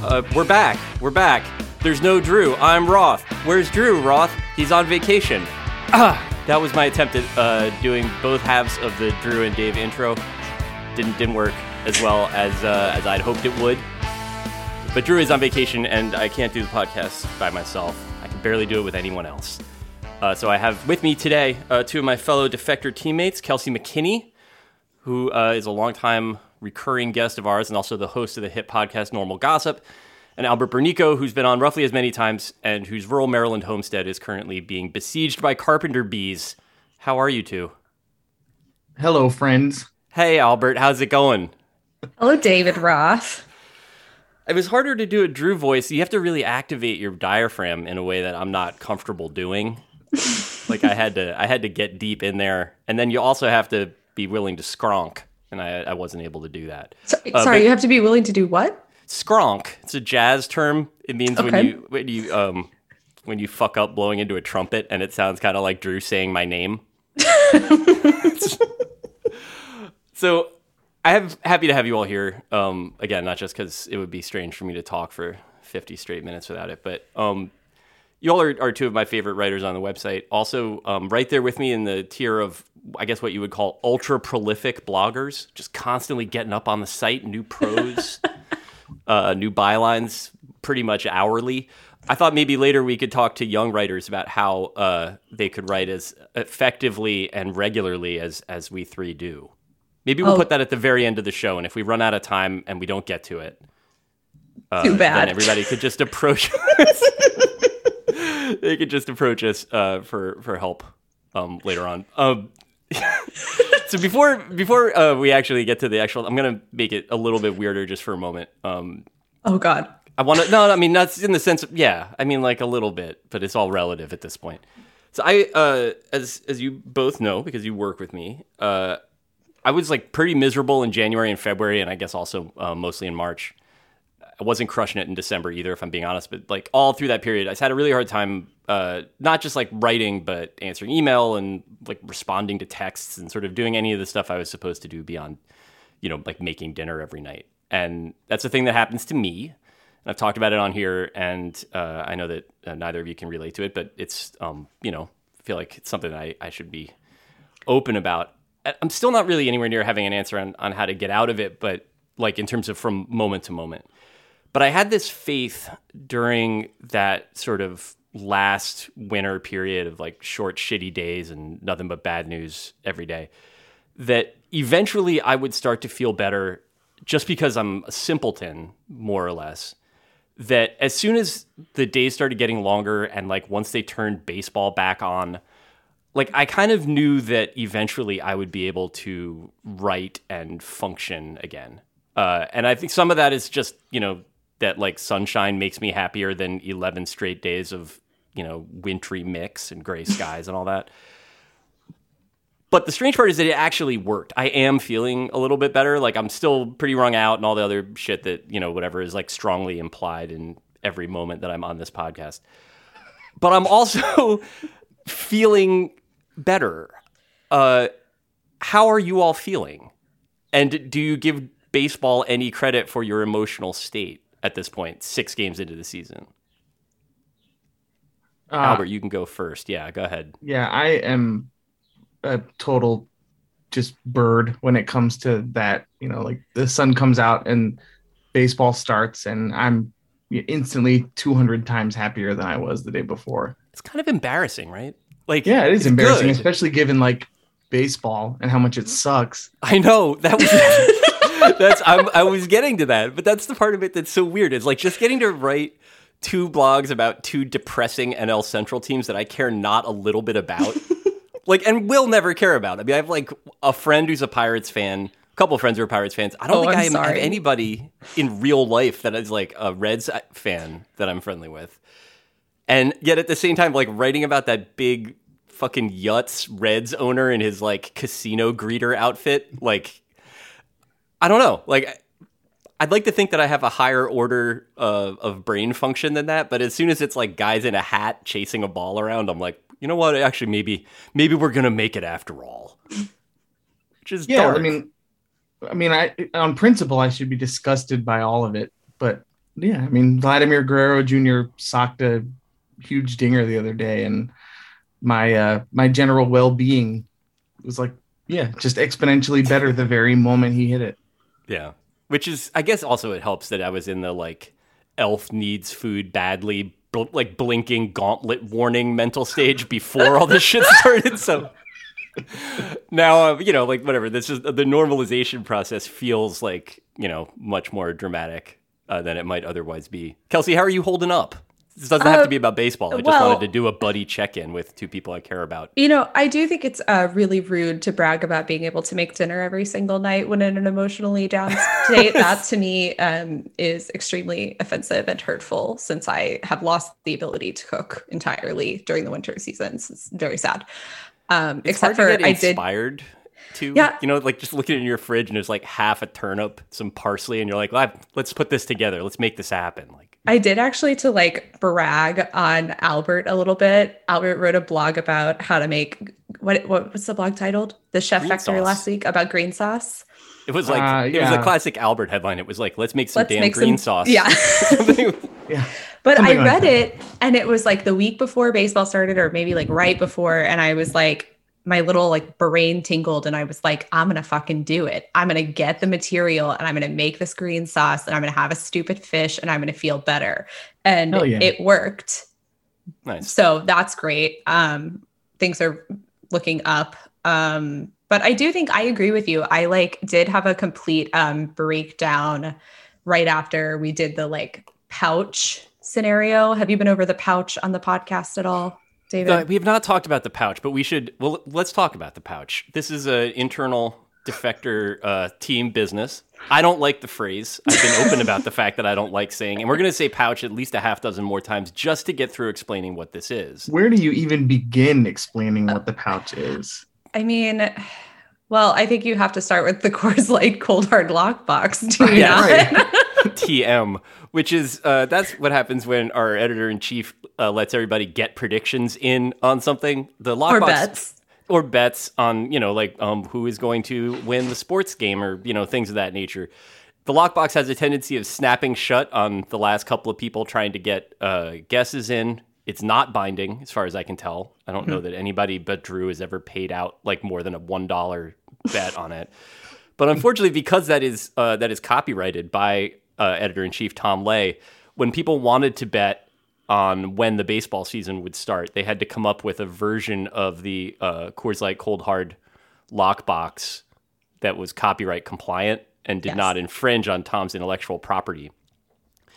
Uh, we're back. We're back. There's no Drew. I'm Roth. Where's Drew, Roth? He's on vacation. Ah, that was my attempt at uh, doing both halves of the Drew and Dave intro. Didn't didn't work as well as uh, as I'd hoped it would. But Drew is on vacation, and I can't do the podcast by myself. I can barely do it with anyone else. Uh, so I have with me today uh, two of my fellow defector teammates, Kelsey McKinney, who uh, is a longtime recurring guest of ours and also the host of the hit podcast Normal Gossip, and Albert Burneko, who's been on roughly as many times and whose rural Maryland homestead is currently being besieged by carpenter bees. How are you two? Hello, friends. Hey, Albert, how's it going? Hello, David Roth. It was harder to do a Drew voice. You have to really activate your diaphragm in a way that I'm not comfortable doing. like I had to, I had to get deep in there, and then you also have to be willing to skronk, and I, I wasn't able to do that. So, uh, sorry, you have to be willing to do what? Skronk. It's a jazz term. It means okay. when you when you um when you fuck up blowing into a trumpet, and it sounds kind of like Drew saying my name. so I am happy to have you all here. Um, again, not just because it would be strange for me to talk for 50 straight minutes without it, but um, you all are, are, two of my favorite writers on the website. Also, um, right there with me in the tier of, I guess, what you would call ultra prolific bloggers, just constantly getting up on the site, new prose, uh, new bylines, pretty much hourly. I thought maybe later we could talk to young writers about how uh, they could write as effectively and regularly as as we three do. Maybe we'll oh. put that at the very end of the show, and if we run out of time and we don't get to it, uh, too bad. Then everybody could just approach. they could just approach us uh, for for help um, later on. Um, so before before uh, we actually get to the actual, I'm gonna make it a little bit weirder just for a moment. Um, oh God. I want to. No, I mean that's in the sense. Of, yeah, I mean like a little bit, but it's all relative at this point. So I, uh, as as you both know, because you work with me, uh, I was like pretty miserable in January and February, and I guess also uh, mostly in March. I wasn't crushing it in December either, if I'm being honest. But like all through that period, I had a really hard time, uh, not just like writing, but answering email and like responding to texts and sort of doing any of the stuff I was supposed to do beyond, you know, like making dinner every night. And that's a thing that happens to me. And I've talked about it on here, and uh, I know that uh, neither of you can relate to it, but it's, um, you know, I feel like it's something I, I should be open about. I'm still not really anywhere near having an answer on, on how to get out of it, but like in terms of from moment to moment. But I had this faith during that sort of last winter period of like short, shitty days and nothing but bad news every day that eventually I would start to feel better just because I'm a simpleton, more or less. That as soon as the days started getting longer and like once they turned baseball back on, like I kind of knew that eventually I would be able to write and function again. Uh, and I think some of that is just, you know, that like sunshine makes me happier than 11 straight days of you know wintry mix and gray skies and all that. But the strange part is that it actually worked. I am feeling a little bit better. Like i'm still pretty wrung out and all the other shit that you know whatever is like strongly implied in every moment that i'm on this podcast. But i'm also feeling better. Uh how are you all feeling? And do you give baseball any credit for your emotional state at this point, six games into the season? Uh, Albert, you can go first. Yeah, go ahead. Yeah, I am a total just bird when it comes to that. You know, like the sun comes out and baseball starts, and I'm instantly 200 times happier than I was the day before. It's kind of embarrassing, right? Like, yeah, it is embarrassing, good. especially given like baseball and how much it sucks. I know that was. that's I'm, I was getting to that, but that's the part of it that's so weird. It's like just getting to write two blogs about two depressing NL Central teams that I care not a little bit about. like, and will never care about. I mean, I have like a friend who's a Pirates fan, a couple of friends who are Pirates fans. I don't oh, think I'm I have anybody in real life that is like a Reds fan that I'm friendly with. And yet at the same time, like writing about that big fucking Yutz Reds owner in his like casino greeter outfit, like I don't know. Like, I'd like to think that I have a higher order of, of brain function than that, but as soon as it's like guys in a hat chasing a ball around, I'm like, you know what? Actually, maybe maybe we're gonna make it after all. Which is yeah. Dark. I mean, I mean, I on principle, I should be disgusted by all of it, but yeah, I mean Vladimir Guerrero Jr. socked a huge dinger the other day, and my uh my general well being was like, yeah, just exponentially better the very moment he hit it. Yeah. Which is, I guess, also it helps that I was in the like, elf needs food badly, bl- like blinking gauntlet warning mental stage before all this shit started. So now, uh, you know, like whatever. This is the normalization process feels like you know much more dramatic uh, than it might otherwise be. Kelsey, how are you holding up? This doesn't have Uh, to be about baseball. I just well- wanted to do a buddy check in with two people I care about. You know, I do think it's uh, really rude to brag about being able to make dinner every single night when in an emotionally down state. that to me um, is extremely offensive and hurtful since I have lost the ability to cook entirely during the winter seasons. It's very sad. Um, It's except for I did. inspired to, Yeah. you know, like just looking in your fridge and there's like half a turnip, some parsley, and you're like, "Well, let's put this together. Let's make this happen. Like, I did actually to like brag on Albert a little bit. Albert wrote a blog about how to make what what was the blog titled? The Chef Green Factory sauce. last week about green sauce. It was like Uh, it was a classic Albert headline. It was like, "Let's make some Let's damn make green some sauce." Yeah. Yeah, But Something I read that. it and it was like the week before baseball started, or maybe like right before. And I was like, my little like brain tingled and I was like, I'm gonna fucking do it. I'm gonna get the material and I'm gonna make this green sauce and I'm gonna have a stupid fish and I'm gonna feel better. And yeah. it worked. nice. So that's great. Um, things are looking up. Um, but I do think I agree with you. I like did have a complete um breakdown right after we did the like pouch scenario. Have you been over the pouch on the podcast at all, David? Uh, we have not talked about the pouch, but we should. Well, let's talk about the pouch. This is an internal defector uh, team business. I don't like the phrase. I've been open about the fact that I don't like saying, and we're going to say pouch at least a half dozen more times just to get through explaining what this is. where do you even begin explaining what the pouch is? I mean, well, I think you have to start with the Coors Light Cold Hard Lockbox. Do you Yeah, not? right. TM, which is uh, that's what happens when our editor in chief uh, lets everybody get predictions in on something. The lockbox or bets. or bets on you know like um, who is going to win the sports game or you know things of that nature. The lockbox has a tendency of snapping shut on the last couple of people trying to get uh, guesses in. It's not binding, as far as I can tell. I don't know that anybody but Drew has ever paid out like more than a one dollar bet on it. But unfortunately, because that is uh, that is copyrighted by uh, editor in chief Tom Ley, when people wanted to bet on when the baseball season would start, they had to come up with a version of the uh, Coors Light Cold Hard lockbox that was copyright compliant and did Yes. not infringe on Tom's intellectual property.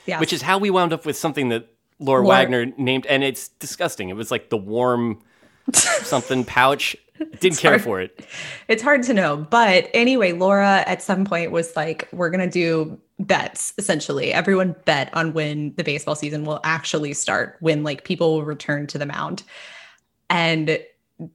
Yes. Which is how we wound up with something that Laura Laura- Wagner named, and it's disgusting. It was like the warm something pouch. Didn't care hard. for it. It's hard to know. But anyway, Laura at some point was like, we're going to do bets essentially. Everyone bet on when the baseball season will actually start, when like people will return to the mound. And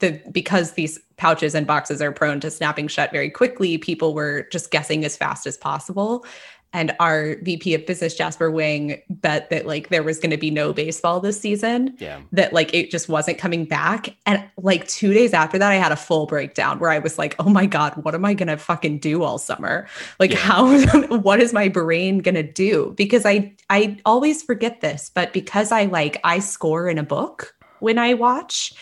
the because these pouches and boxes are prone to snapping shut very quickly, people were just guessing as fast as possible. And our VP of business, Jasper Wang, bet that like there was going to be no baseball this season Yeah. that like it just wasn't coming back. And like two days after that, I had a full breakdown where I was like, oh my God, what am I gonna fucking do all summer? Like, Yeah. how what is my brain gonna do? Because I I always forget this, but because I like I score in a book when I watch.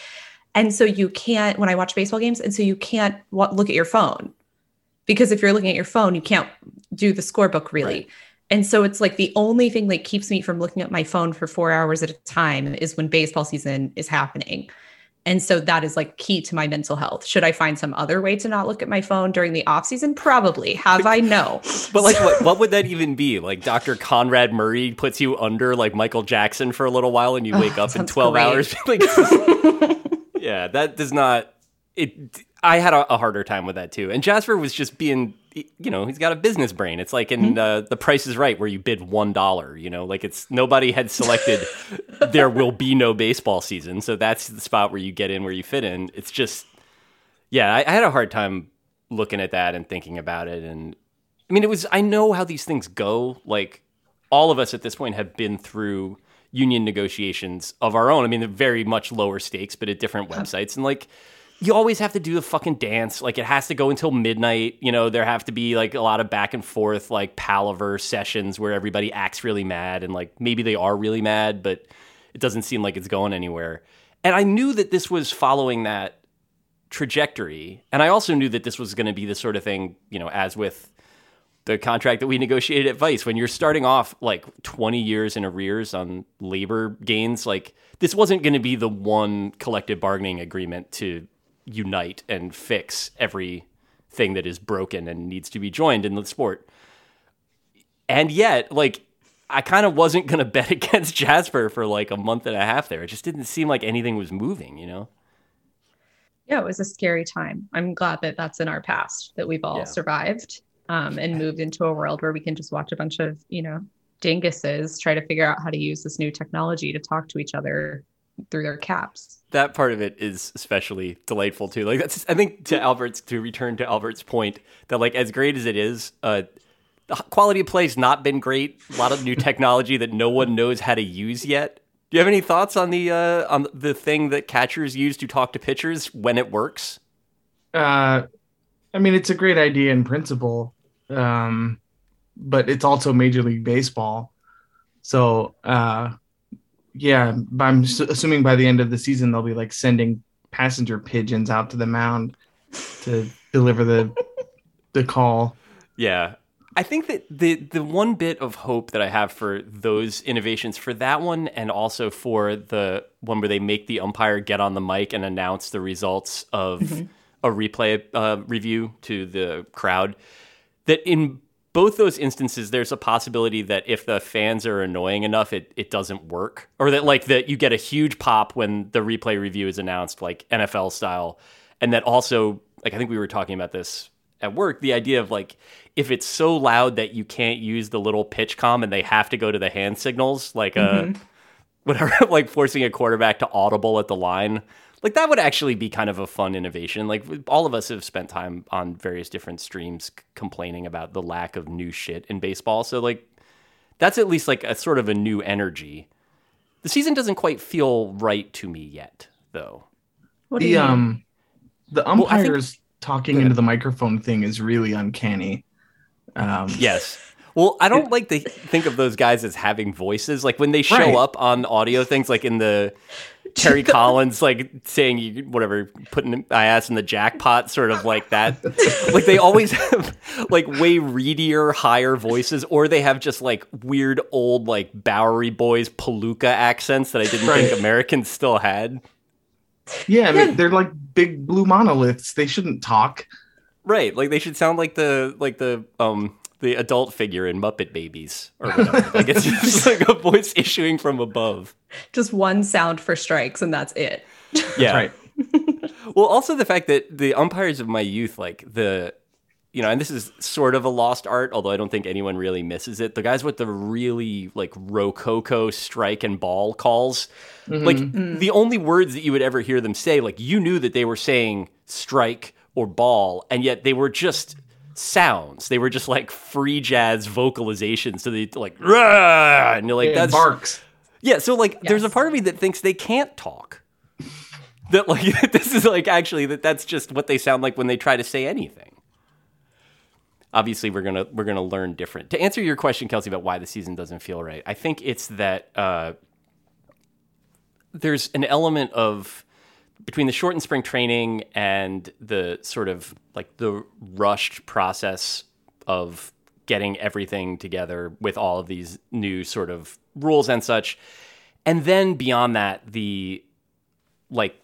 And so you can't when I watch baseball games, and so you can't look at your phone because if you're looking at your phone, you can't do the scorebook really. Right. And so it's like the only thing that keeps me from looking at my phone for four hours at a time is when baseball season is happening. And so that is like key to my mental health. Should I find some other way to not look at my phone during the off season? Probably. Have I? No. But like, what, what would that even be? Like, Dr. Conrad Murray puts you under like Michael Jackson for a little while, and you Oh, wake up in twelve great. hours. like, yeah, that does not. It. I had a, a harder time with that too. And Jasper was just being, you know, he's got a business brain. It's like in Mm-hmm. uh, The Price is Right, where you bid one dollar. You know, like it's nobody had selected. there will be no baseball season, so that's the spot where you get in, where you fit in. It's just, yeah, I, I had a hard time looking at that and thinking about it. And I mean, it was, I know how these things go. Like, all of us at this point have been through union negotiations of our own. I mean, they're very much lower stakes, but at different websites. And like, you always have to do the fucking dance. Like it has to go until midnight. You know, there have to be like a lot of back and forth, like palaver sessions where everybody acts really mad and like maybe they are really mad, but it doesn't seem like it's going anywhere. And I knew that this was following that trajectory. And I also knew that this was going to be the sort of thing, you know, as with the contract that we negotiated at Vice, when you're starting off like 20 years in arrears on labor gains, like this wasn't going to be the one collective bargaining agreement to unite and fix everything that is broken and needs to be joined in the sport. And yet, like, I kind of wasn't going to bet against Jasper for like a month and a half there. It just didn't seem like anything was moving, you know? Yeah, it was a scary time. I'm glad that that's in our past, that we've all Yeah. survived um, and moved into a world where we can just watch a bunch of, you know, dinguses try to figure out how to use this new technology to talk to each other through their caps. that part of it is especially delightful too. Like that's I think to Albert's to return to Albert's point that like as great as it is, uh the quality of play's not been great. A lot of new technology that no one knows how to use yet. Do you have any thoughts on the uh on the thing that catchers use to talk to pitchers when it works? Uh, I mean, it's a great idea in principle, um, but it's also Major League Baseball. So, uh, yeah, I'm assuming by the end of the season they'll be like sending passenger pigeons out to the mound to deliver the the call. Yeah. I think that the the one bit of hope that I have for those innovations for that one and also for the one where they make the umpire get on the mic and announce the results of a replay uh, review to the crowd that in both those instances there's a possibility that if the fans are annoying enough it, it doesn't work or that like that you get a huge pop when the replay review is announced like NFL style. And that also like I think we were talking about this at work the idea of like if it's so loud that you can't use the little PitchCom and they have to go to the hand signals like uh whatever like forcing a quarterback to audible at the line like that would actually be kind of a fun innovation. Like all of us have spent time on various different streams c- complaining about the lack of new shit in baseball. So like that's at least like a sort of a new energy. The season doesn't quite feel right to me yet though. What do The you um, the I think- umpires talking into the microphone thing is really uncanny. Um, Yes. Well, I don't like to think of those guys as having voices. Like when they show Right. up on audio things, like in the Terry Collins, like saying you whatever, putting my ass in the jackpot, sort of like that. like they always have like way readier, higher voices, or they have just like weird old like Bowery Boys palooka accents that I didn't Right. think Americans still had. yeah, I mean, they're like big blue monoliths. They shouldn't talk. Right, like they should sound like the like the um the adult figure in Muppet Babies or whatever. like it's just like a voice issuing from above. Just one sound for strikes and that's it. Yeah. Right. Well, also the fact that the umpires of my youth, like the, you know, and this is sort of a lost art, although I don't think anyone really misses it. The guys with the really like rococo strike and ball calls, mm-hmm. like mm-hmm. the only words that you would ever hear them say, like you knew that they were saying strike or ball, and yet they were just sounds. They were just like free jazz vocalizations. So they like, "Rah!" and you're like, Yeah, that's barks. yeah, so like there's a part of me that thinks they can't talk. That like this is like actually that that's just what they sound like when they try to say anything. Obviously, we're gonna we're gonna learn different. To answer your question, Kelsey, about why the season doesn't feel right, I think it's that uh, there's an element of between the shortened spring training and the sort of like the rushed process of getting everything together with all of these new sort of rules and such. And then beyond that, the like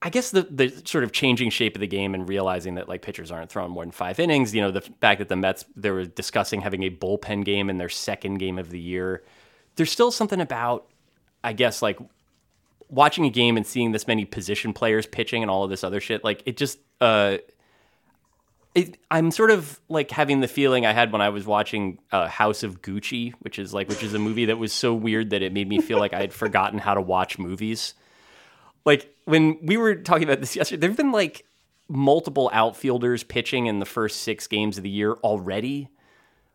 I guess the the sort of changing shape of the game and realizing that like pitchers aren't throwing more than five innings. You know, the fact that the Mets they were discussing having a bullpen game in their second game of the year. There's still something about, I guess, like watching a game and seeing this many position players pitching and all of this other shit. Like it just, uh, it, I'm sort of like having the feeling I had when I was watching uh, House of Gucci, which is like which is a movie that was so weird that it made me feel like I had forgotten how to watch movies like when we were talking about this yesterday, there've been like multiple outfielders pitching in the first six games of the year already.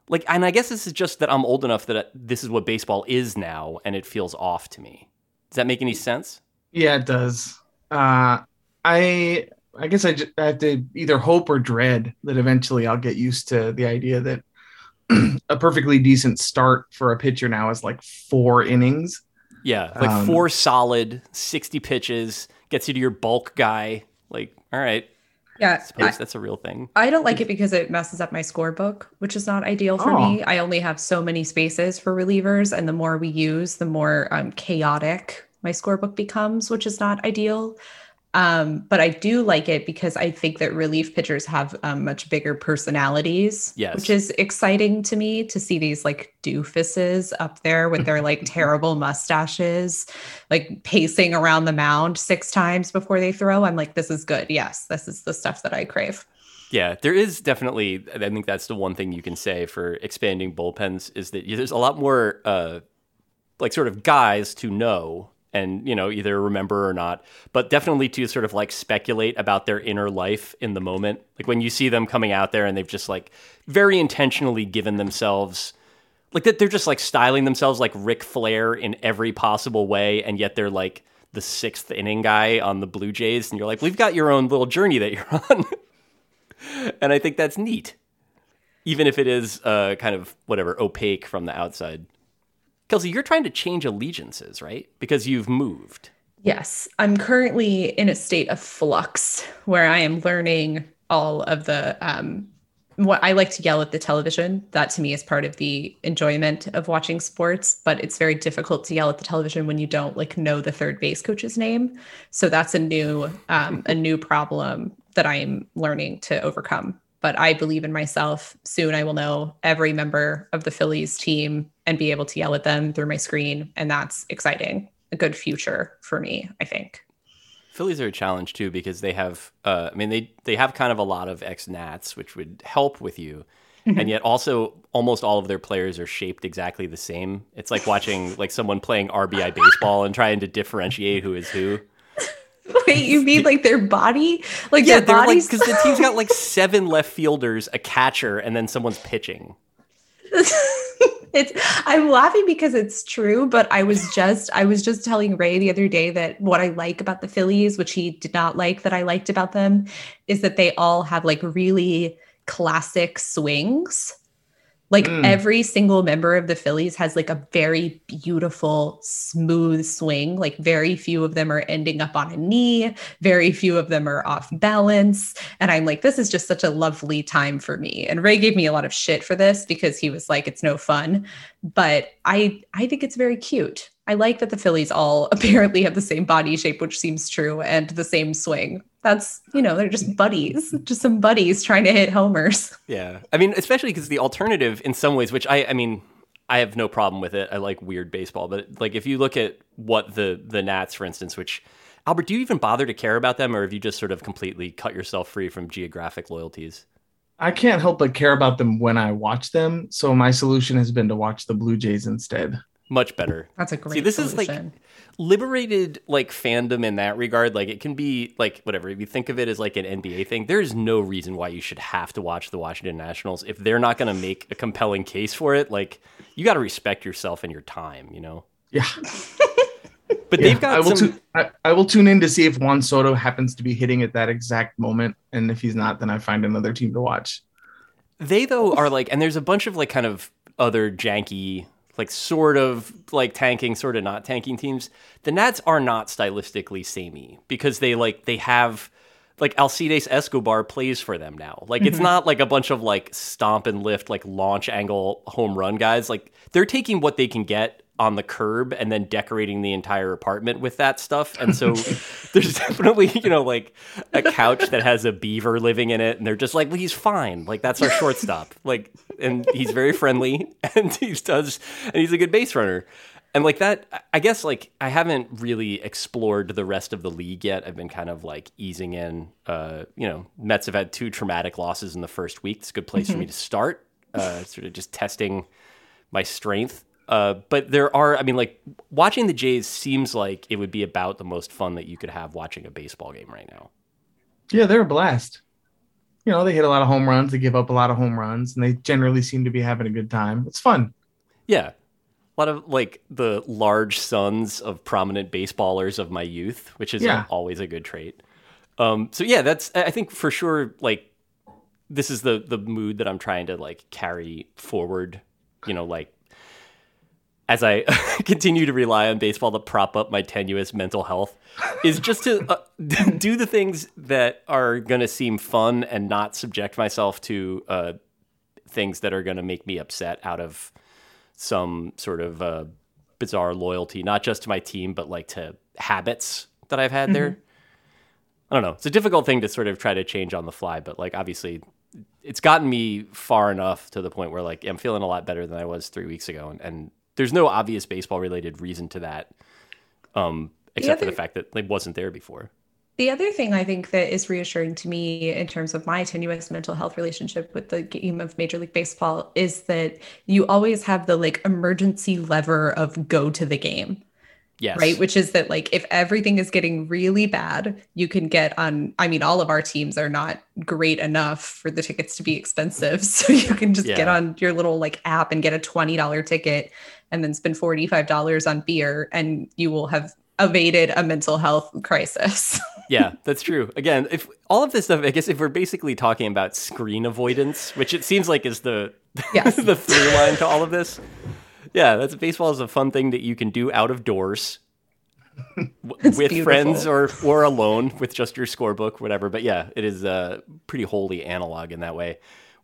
Like, and I guess this is just that I'm old enough that this is what baseball is now, and it feels off to me. Does that make any sense? Yeah, it does. Uh, I I guess I, just, I have to either hope or dread that eventually I'll get used to the idea that a perfectly decent start for a pitcher now is like four innings. Yeah, like Um, four solid, 60 pitches, gets you to your bulk guy. Like, all right, Yeah. I suppose that's a real thing. I don't like it because it messes up my scorebook, which is not ideal for Oh. me. I only have so many spaces for relievers, and the more we use, the more um, chaotic my scorebook becomes, which is not ideal. Um, but I do like it because I think that relief pitchers have um, much bigger personalities, Yes. which is exciting to me to see these like doofuses up there with their like terrible mustaches, like pacing around the mound six times before they throw. I'm like, this is good. Yes, this is the stuff that I crave. Yeah, there is definitely. I think that's the one thing you can say for expanding bullpens is that there's a lot more, uh, like, sort of guys to know and you know either remember or not, but definitely to sort of like speculate about their inner life in the moment. Like when you see them coming out there and they've just like very intentionally given themselves. Like that, they're just like styling themselves like Ric Flair in every possible way, and yet they're like the sixth inning guy on the Blue Jays, and you're like, we've got your own little journey that you're on and I think that's neat, even if it is uh, kind of whatever opaque from the outside. Kelsey, you're trying to change allegiances, right? Because you've moved. Yes, I'm currently in a state of flux where I am learning all of the um, what I like to yell at the television. That to me is part of the enjoyment of watching sports, but it's very difficult to yell at the television when you don't like know the third base coach's name. So that's a new um, a new problem that I am learning to overcome. But I believe in myself. Soon I will know every member of the Phillies team and be able to yell at them through my screen, and that's exciting a good future for me, I think. Phillies are a challenge too because they have, uh, I mean, they they have kind of a lot of ex Nats, which would help with you, and yet also almost all of their players are shaped exactly the same. It's like watching like someone playing RBI baseball and trying to differentiate who is who. Wait, you mean like their body? Like Yeah, their like bodies? because the team's got like seven left fielders, a catcher, and then someone's pitching. it's I'm laughing because it's true, but I was just I was just telling Ray the other day that what I like about the Phillies, which he did not like that I liked about them, is that they all have like really classic swings. Like Mm. every single member of the Phillies has like a very beautiful, smooth swing. Like very few of them are ending up on a knee, very few of them are off balance. And I'm like, this is just such a lovely time for me. And Ray gave me a lot of shit for this because he was like, it's no fun. But I I think it's very cute. I like that the Phillies all apparently have the same body shape, which seems true, and the same swing. That's, you know, they're just buddies, just some buddies trying to hit homers. Yeah, I mean, especially because the alternative, in some ways, which I, I mean, I have no problem with it. I like weird baseball, but like if you look at what the the Nats, for instance, which Albert, do you even bother to care about them, or have you just sort of completely cut yourself free from geographic loyalties? I can't help but care about them when I watch them. So my solution has been to watch the Blue Jays instead. Much better. That's a great See, this is like solution. Liberated like fandom in that regard. Like it can be like whatever. If you think of it as like an NBA thing, there is no reason why you should have to watch the Washington Nationals if they're not going to make a compelling case for it. Like you got to respect yourself and your time, you know. Yeah, But Yeah, they've got I will. some. tu- I, I will tune in to see if Juan Soto happens to be hitting at that exact moment, and if he's not, then I find another team to watch. They though are like, and there's a bunch of like kind of other janky, like sort of like tanking, sort of not tanking teams. The Nats are not stylistically samey because they like they have like Alcides Escobar plays for them now. Like it's mm-hmm. not like a bunch of like stomp and lift like launch angle home run guys. Like they're taking what they can get on the curb and then decorating the entire apartment with that stuff. And so there's definitely, you know, like a couch that has a beaver living in it and they're just like, well, he's fine. Like that's our shortstop. Like and he's very friendly and he does and he's a good base runner. And like that, I guess like I haven't really explored the rest of the league yet. I've been kind of like easing in. Uh, you know, Mets have had two traumatic losses in the first week. It's a good place for me to start. Uh, sort of just testing my strength. Uh, but there are, I mean, like watching the Jays seems like it would be about the most fun that you could have watching a baseball game right now. Yeah, they're a blast. You know, they hit a lot of home runs, they give up a lot of home runs, and they generally seem to be having a good time. It's fun. Yeah. A lot of like the large sons of prominent baseballers of my youth, which is Yeah. always a good trait. Um, so yeah, that's I think for sure. Like this is the the mood that I'm trying to like carry forward. You know, like as I continue to rely on baseball to prop up my tenuous mental health, is just to uh, do the things that are going to seem fun and not subject myself to uh, things that are going to make me upset out of some sort of uh, bizarre loyalty, not just to my team, but like to habits that I've had mm-hmm. there. I don't know. It's a difficult thing to sort of try to change on the fly, but like obviously it's gotten me far enough to the point where like I'm feeling a lot better than I was three weeks ago, and, and there's no obvious baseball related reason to that, um, except the other, for the fact that it wasn't there before. The other thing I think that is reassuring to me in terms of my tenuous mental health relationship with the game of Major League Baseball is that you always have the like emergency lever of go to the game. Yes. Right. Which is that, like, if everything is getting really bad, you can get on. I mean, all of our teams are not great enough for the tickets to be expensive. So you can just yeah. get on your little like app and get a $20 ticket and then spend $45 on beer and you will have evaded a mental health crisis. yeah, that's true. Again, if all of this stuff, I guess if we're basically talking about screen avoidance, which it seems like is the yes. the through line to all of this. Yeah, that's baseball is a fun thing that you can do out of doors with beautiful. friends or or alone with just your scorebook, whatever. But yeah, it is uh, pretty wholly analog in that way.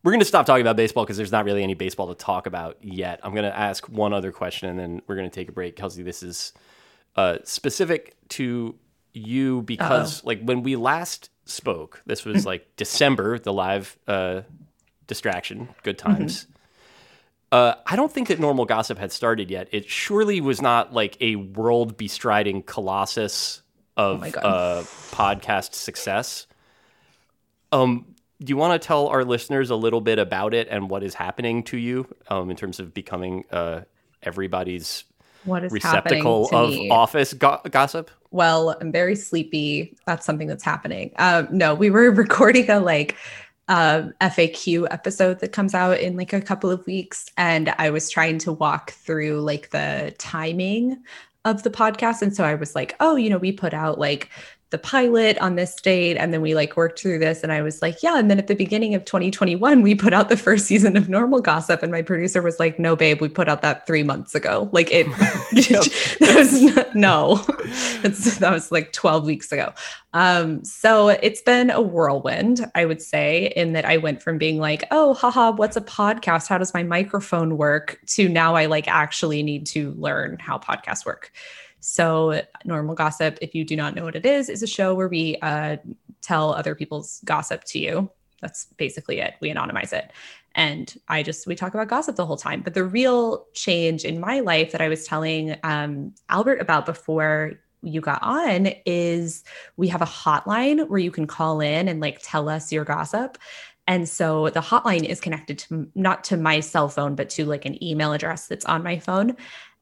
We're going to stop talking about baseball because there's not really any baseball to talk about yet. I'm going to ask one other question and then we're going to take a break. Kelsey, this is uh, specific to you because, Uh-oh. like, when we last spoke, this was like December, the live uh, distraction, good mm-hmm. times. Mm-hmm. Uh, I don't think that normal gossip had started yet. It surely was not like a world bestriding colossus of oh uh, podcast success. Um, do you want to tell our listeners a little bit about it and what is happening to you um, in terms of becoming uh, everybody's what is receptacle of me? office go- gossip? Well, I'm very sleepy. That's something that's happening. Um, no, we were recording a like uh, FAQ episode that comes out in like a couple of weeks, and I was trying to walk through like the timing of the podcast. And so I was like, oh, you know, we put out like the pilot on this date and then we like worked through this and i was like yeah and then at the beginning of 2021 we put out the first season of normal gossip and my producer was like no babe we put out that three months ago. Like it that was no. It's, that was like 12 weeks ago um so it's been a whirlwind i would say in that i went from being like oh haha what's a podcast how does my microphone work to now i like actually need to learn how podcasts work so, Normal Gossip, if you do not know what it is, is a show where we uh, tell other people's gossip to you. That's basically it. We anonymize it. And I just, we talk about gossip the whole time. But the real change in my life that I was telling um, Albert about before you got on is we have a hotline where you can call in and like tell us your gossip. And so the hotline is connected to not to my cell phone, but to like an email address that's on my phone.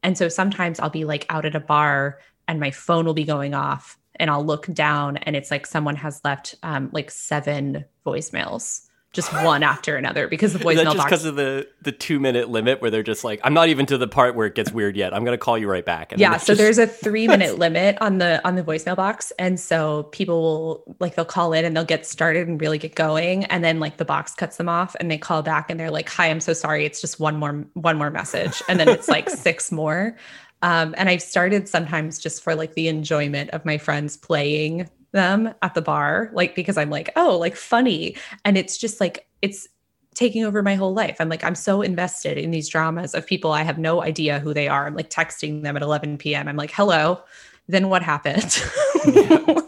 And so sometimes I'll be like out at a bar and my phone will be going off and I'll look down and it's like someone has left um, like seven voicemails just one after another because the voicemail just because of the the two minute limit where they're just like i'm not even to the part where it gets weird yet. I'm gonna call you right back. And yeah so just... there's a three minute limit on the on the voicemail box. And so people will like they'll call in and they'll get started and really get going. And then like the box cuts them off and they call back and they're like hi i'm so sorry. It's just one more one more message. And then it's like six more. Um, and I've started sometimes just for like the enjoyment of my friends playing them at the bar, like because I'm like, oh, like funny. And it's just like, it's taking over my whole life. I'm like, I'm so invested in these dramas of people I have no idea who they are. I'm like texting them at 11 p.m. I'm like, hello. Then what happened?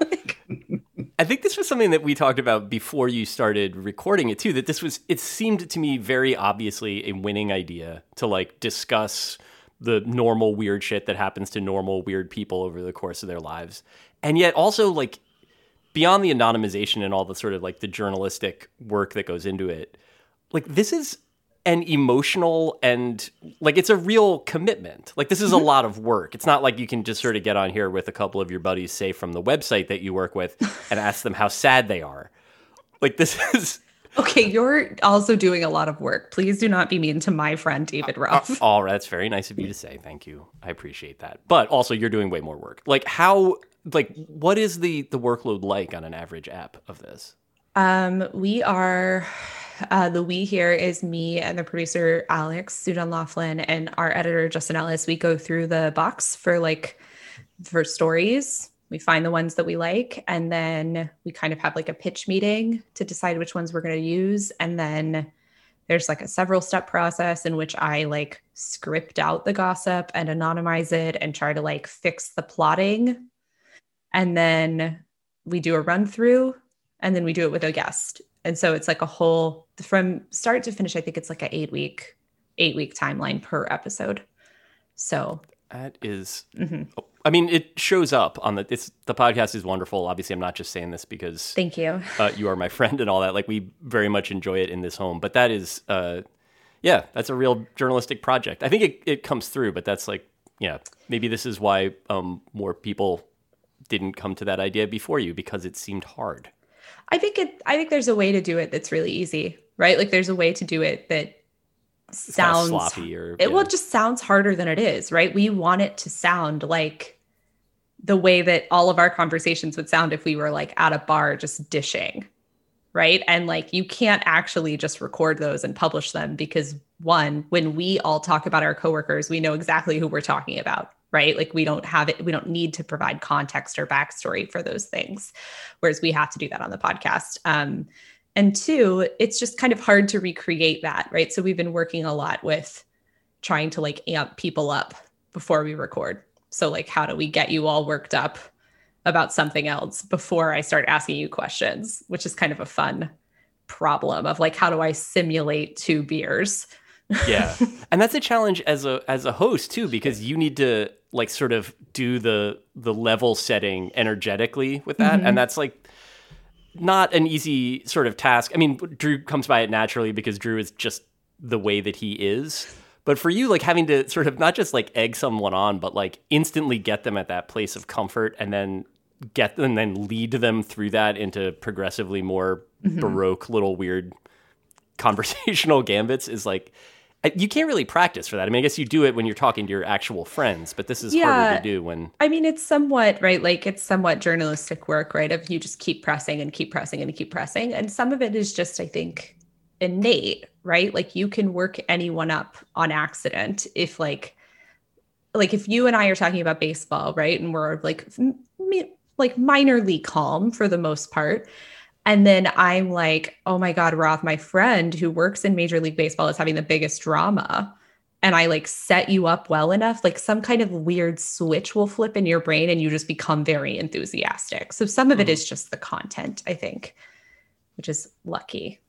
I think this was something that we talked about before you started recording it too. That this was, it seemed to me very obviously a winning idea to like discuss the normal weird shit that happens to normal weird people over the course of their lives. And yet also like beyond the anonymization and all the sort of like the journalistic work that goes into it, like this is an emotional and like it's a real commitment. Like this is mm-hmm. a lot of work. It's not like you can just sort of get on here with a couple of your buddies, say from the website that you work with, and ask them how sad they are. Like this is Okay, you're also doing a lot of work. Please do not be mean to my friend David uh, Roth. Uh, all right, that's very nice of you to say. Thank you. I appreciate that. But also, you're doing way more work. Like how like what is the the workload like on an average app of this? Um, we are uh, the we here is me and the producer Alex Sujong Laughlin and our editor Justin Ellis. We go through the box for like for stories. We find the ones that we like, and then we kind of have like a pitch meeting to decide which ones we're going to use, and then there's like a several step process in which I like script out the gossip and anonymize it and try to like fix the plotting. And then we do a run through and then we do it with a guest. And so it's like a whole from start to finish, I think it's like an eight week, eight week timeline per episode. So that is, mm-hmm. I mean, it shows up on the. It's the podcast is wonderful. Obviously, I'm not just saying this because thank you. Uh, you are my friend and all that. Like we very much enjoy it in this home. But that is, uh, yeah, that's a real journalistic project. I think it it comes through. But that's like, yeah, maybe this is why um, more people didn't come to that idea before you because it seemed hard. I think it. I think there's a way to do it that's really easy, right? Like there's a way to do it that sounds sloppy or it yeah. will just sounds harder than it is, right? We want it to sound like the way that all of our conversations would sound if we were like at a bar just dishing, right? And like you can't actually just record those and publish them because one, when we all talk about our coworkers, we know exactly who we're talking about right? Like we don't have it, we don't need to provide context or backstory for those things, whereas we have to do that on the podcast. Um, and two, it's just kind of hard to recreate that, right? So we've been working a lot with trying to like amp people up before we record. So, like, how do we get you all worked up about something else before I start asking you questions, which is kind of a fun problem of like, how do I simulate two beers? Yeah and that's a challenge as a as a host too because you need to like sort of do the the level setting energetically with that mm-hmm. and that's like not an easy sort of task i mean drew comes by it naturally because drew is just the way that he is but for you like having to sort of not just like egg someone on but like instantly get them at that place of comfort and then get them and then lead them through that into progressively more mm-hmm. baroque little weird conversational gambits is like you can't really practice for that. I mean, I guess you do it when you're talking to your actual friends, but this is yeah. harder to do when. I mean, it's somewhat right. Like it's somewhat journalistic work, right? If you just keep pressing and keep pressing and keep pressing, and some of it is just, I think, innate, right? Like you can work anyone up on accident if, like, like if you and I are talking about baseball, right, and we're like, like minorly calm for the most part and then I'm like, oh my God, Roth, my friend who works in Major League Baseball is having the biggest drama. And I like set you up well enough, like some kind of weird switch will flip in your brain and you just become very enthusiastic. So some of it mm. just the content, I think, which is lucky.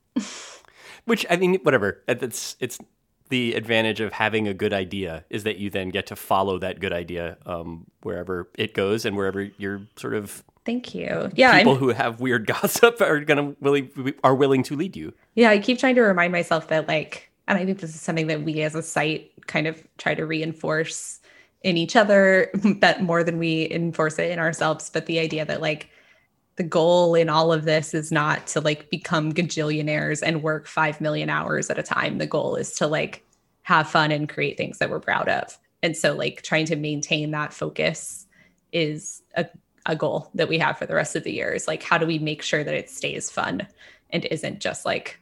which I mean, whatever. It's it's the advantage of having a good idea is that you then get to follow that good idea um, wherever it goes and wherever you're sort of Thank you. Yeah, people I'm, who have weird gossip are gonna really are willing to lead you. Yeah, I keep trying to remind myself that like, and I think this is something that we as a site kind of try to reinforce in each other, but more than we enforce it in ourselves. But the idea that like the goal in all of this is not to like become gajillionaires and work five million hours at a time. The goal is to like have fun and create things that we're proud of. And so like trying to maintain that focus is a a goal that we have for the rest of the year is like how do we make sure that it stays fun and isn't just like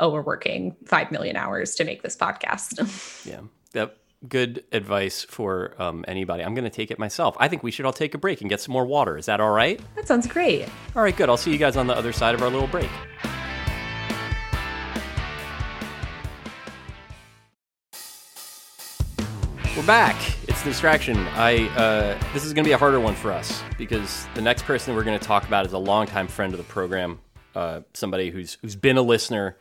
oh we're working 5 million hours to make this podcast? Yeah. Yep. Good advice for um, anybody. I'm going to take it myself. I think we should all take a break and get some more water. Is that all right? That sounds great. All right good. I'll see you guys on the other side of our little break. We're back it's the distraction. I uh, this is going to be a harder one for us because the next person we're going to talk about is a longtime friend of the program, uh, somebody who's who's been a listener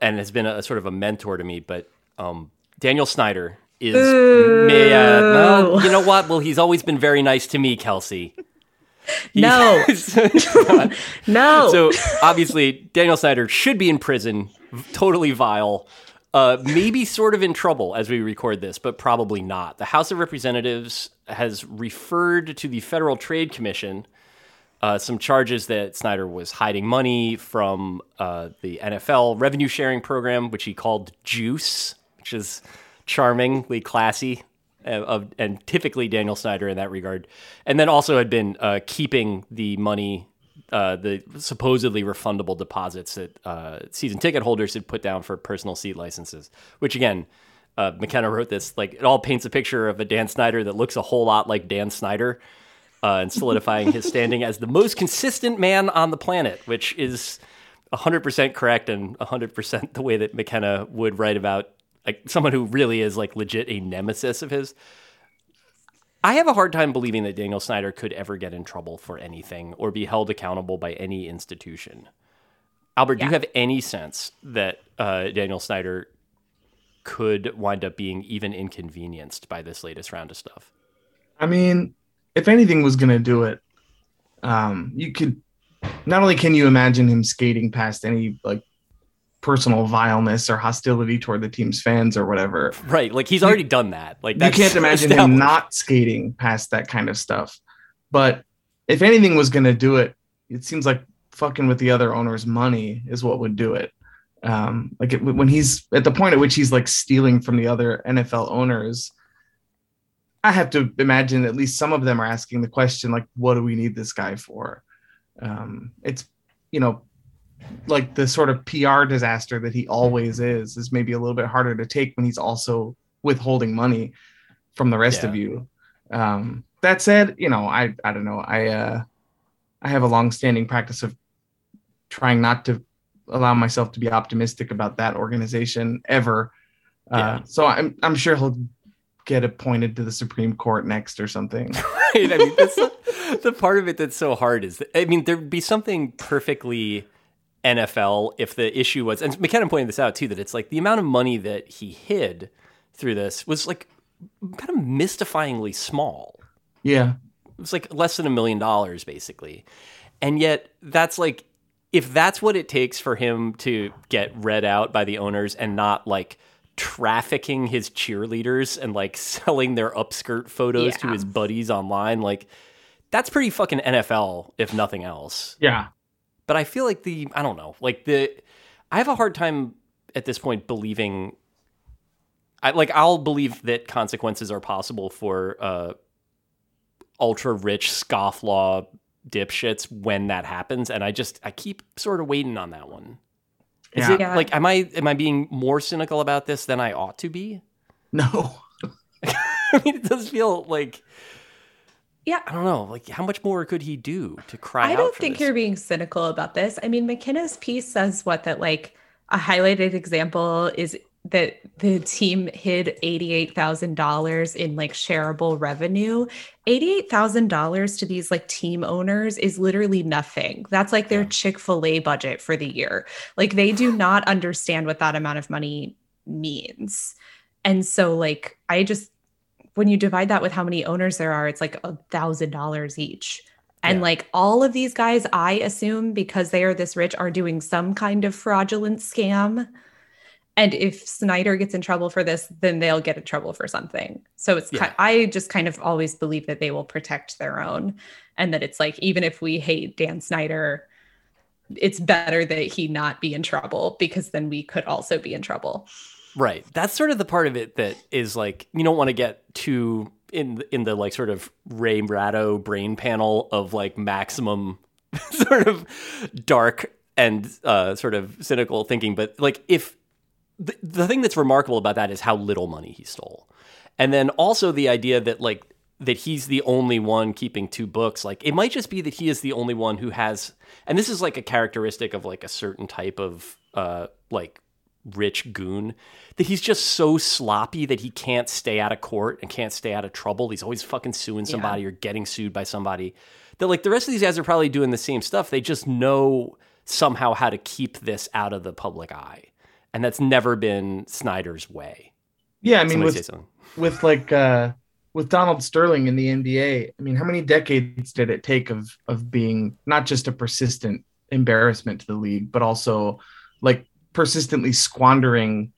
and has been a, a sort of a mentor to me. But um, Daniel Snyder is me, uh, you know what? Well, he's always been very nice to me, Kelsey. no, no. So obviously, Daniel Snyder should be in prison. Totally vile uh, maybe sort of in trouble as we record this, but probably not. The House of Representatives has referred to the Federal Trade Commission uh, some charges that Snyder was hiding money from uh, the NFL revenue sharing program, which he called Juice, which is charmingly classy. of, and typically Daniel Snyder in that regard, and then also had been uh, keeping the money, uh, the supposedly refundable deposits that uh, season ticket holders had put down for personal seat licenses. Which again, uh, McKenna wrote this like it all paints a picture of a Dan Snyder that looks a whole lot like Dan Snyder. Uh, and solidifying his standing as the most consistent man on the planet, which is 100% correct and 100% the way that McKenna would write about like someone who really is like legit a nemesis of his. I have a hard time believing that Daniel Snyder could ever get in trouble for anything or be held accountable by any institution. Albert, yeah. do you have any sense that uh, Daniel Snyder could wind up being even inconvenienced by this latest round of stuff? I mean, if anything was going to do it, um, you could not only can you imagine him skating past any like personal vileness or hostility toward the team's fans or whatever. Right. Like he's already done that. Like you can't imagine him not skating past that kind of stuff. But if anything was going to do it, it seems like fucking with the other owner's money is what would do it. Um, like it, when he's at the point at which he's like stealing from the other NFL owners, I have to imagine at least some of them are asking the question like, "What do we need this guy for?" Um, it's you know like the sort of PR disaster that he always is is maybe a little bit harder to take when he's also withholding money from the rest yeah. of you. Um, that said, you know, I I don't know. I uh, I have a long-standing practice of trying not to allow myself to be optimistic about that organization ever. Uh, yeah. So I'm I'm sure he'll get appointed to the Supreme Court next or something. right. I mean, that's the, the part of it that's so hard is that, I mean, there'd be something perfectly NFL if the issue was, and McKenna pointed this out too, that it's like the amount of money that he hid through this was like kind of mystifyingly small. Yeah. It was like less than a million dollars basically. And yet that's like, if that's what it takes for him to get read out by the owners and not like trafficking his cheerleaders and like selling their upskirt photos yeah. to his buddies online, like that's pretty fucking NFL, if nothing else. Yeah but I feel like the I don't know, like the I have a hard time at this point believing. I like I'll believe that consequences are possible for uh, ultra rich scofflaw dipshits when that happens, and I just I keep sort of waiting on that one. Is yeah. it yeah. like am I am I being more cynical about this than I ought to be? No. I mean, it does feel like yeah i don't know like how much more could he do to cry i don't think this? you're being cynical about this i mean mckenna's piece says what that like a highlighted example is that the team hid $88,000 in like shareable revenue. $88,000 to these like team owners is literally nothing. That's like their Chick-fil-A budget for the year. Like they do not understand what that amount of money means. And so like I just when you divide that with how many owners there are, it's like a thousand dollars each. And yeah. like all of these guys, I assume because they are this rich, are doing some kind of fraudulent scam. And if Snyder gets in trouble for this, then they'll get in trouble for something. So it's, yeah. kind, I just kind of always believe that they will protect their own. And that it's like, even if we hate Dan Snyder, it's better that he not be in trouble because then we could also be in trouble. Right. That's sort of the part of it that is like you don't want to get too in in the like sort of Ray Ratto brain panel of like maximum sort of dark and uh, sort of cynical thinking. But like if the, the thing that's remarkable about that is how little money he stole, and then also the idea that like that he's the only one keeping two books. Like it might just be that he is the only one who has, and this is like a characteristic of like a certain type of uh like rich goon that he's just so sloppy that he can't stay out of court and can't stay out of trouble. He's always fucking suing somebody yeah. or getting sued by somebody. That like the rest of these guys are probably doing the same stuff. They just know somehow how to keep this out of the public eye. And that's never been Snyder's way. Yeah, I mean with, with like uh with Donald Sterling in the NBA, I mean, how many decades did it take of of being not just a persistent embarrassment to the league, but also like persistently squandering